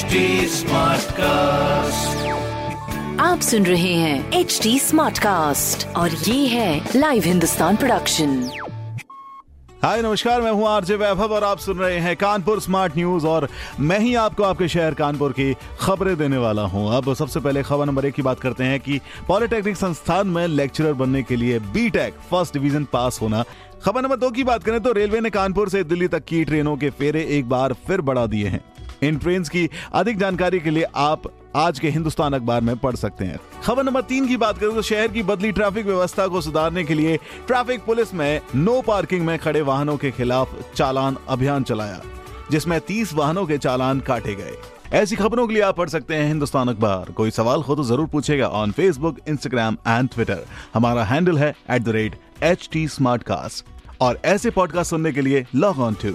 HD cast आप सुन रहे हैं एच डी स्मार्ट कास्ट और ये है लाइव हिंदुस्तान प्रोडक्शन हाय नमस्कार मैं हूँ आरजे वैभव और आप सुन रहे हैं कानपुर स्मार्ट न्यूज़ और मैं ही आपको आपके शहर कानपुर की खबरें देने वाला हूँ। अब सबसे पहले खबर नंबर एक की बात करते हैं कि पॉलिटेक्निक संस्थान में लेक्चरर बनने के लिए बीटेक फ़र्स्ट डिवीज़न पास होना। खबर नंबर दो की बात करें तो रेलवे ने कानपुर से दिल्ली तक की ट्रेनों के फेरे एक बार फिर बढ़ा दिए हैं। इन ट्रेन की अधिक जानकारी के लिए आप आज के हिंदुस्तान अखबार में पढ़ सकते हैं। खबर नंबर तीन की बात करें तो शहर की बदली ट्रैफ़िक व्यवस्था को सुधारने के लिए ट्रैफ़िक पुलिस में नो पार्किंग में खड़े वाहनों के खिलाफ चालान अभियान चलाया, जिसमें 30 वाहनों के चालान काटे गए। ऐसी खबरों के लिए आप पढ़ सकते हैं हिंदुस्तान अखबार। कोई सवाल हो तो ज़रूर पूछेगा on Facebook Instagram and Twitter हमारा हैंडल है at the rate H T Smartcast और ऐसे पॉडकास्ट सुनने के लिए लॉग ऑन टू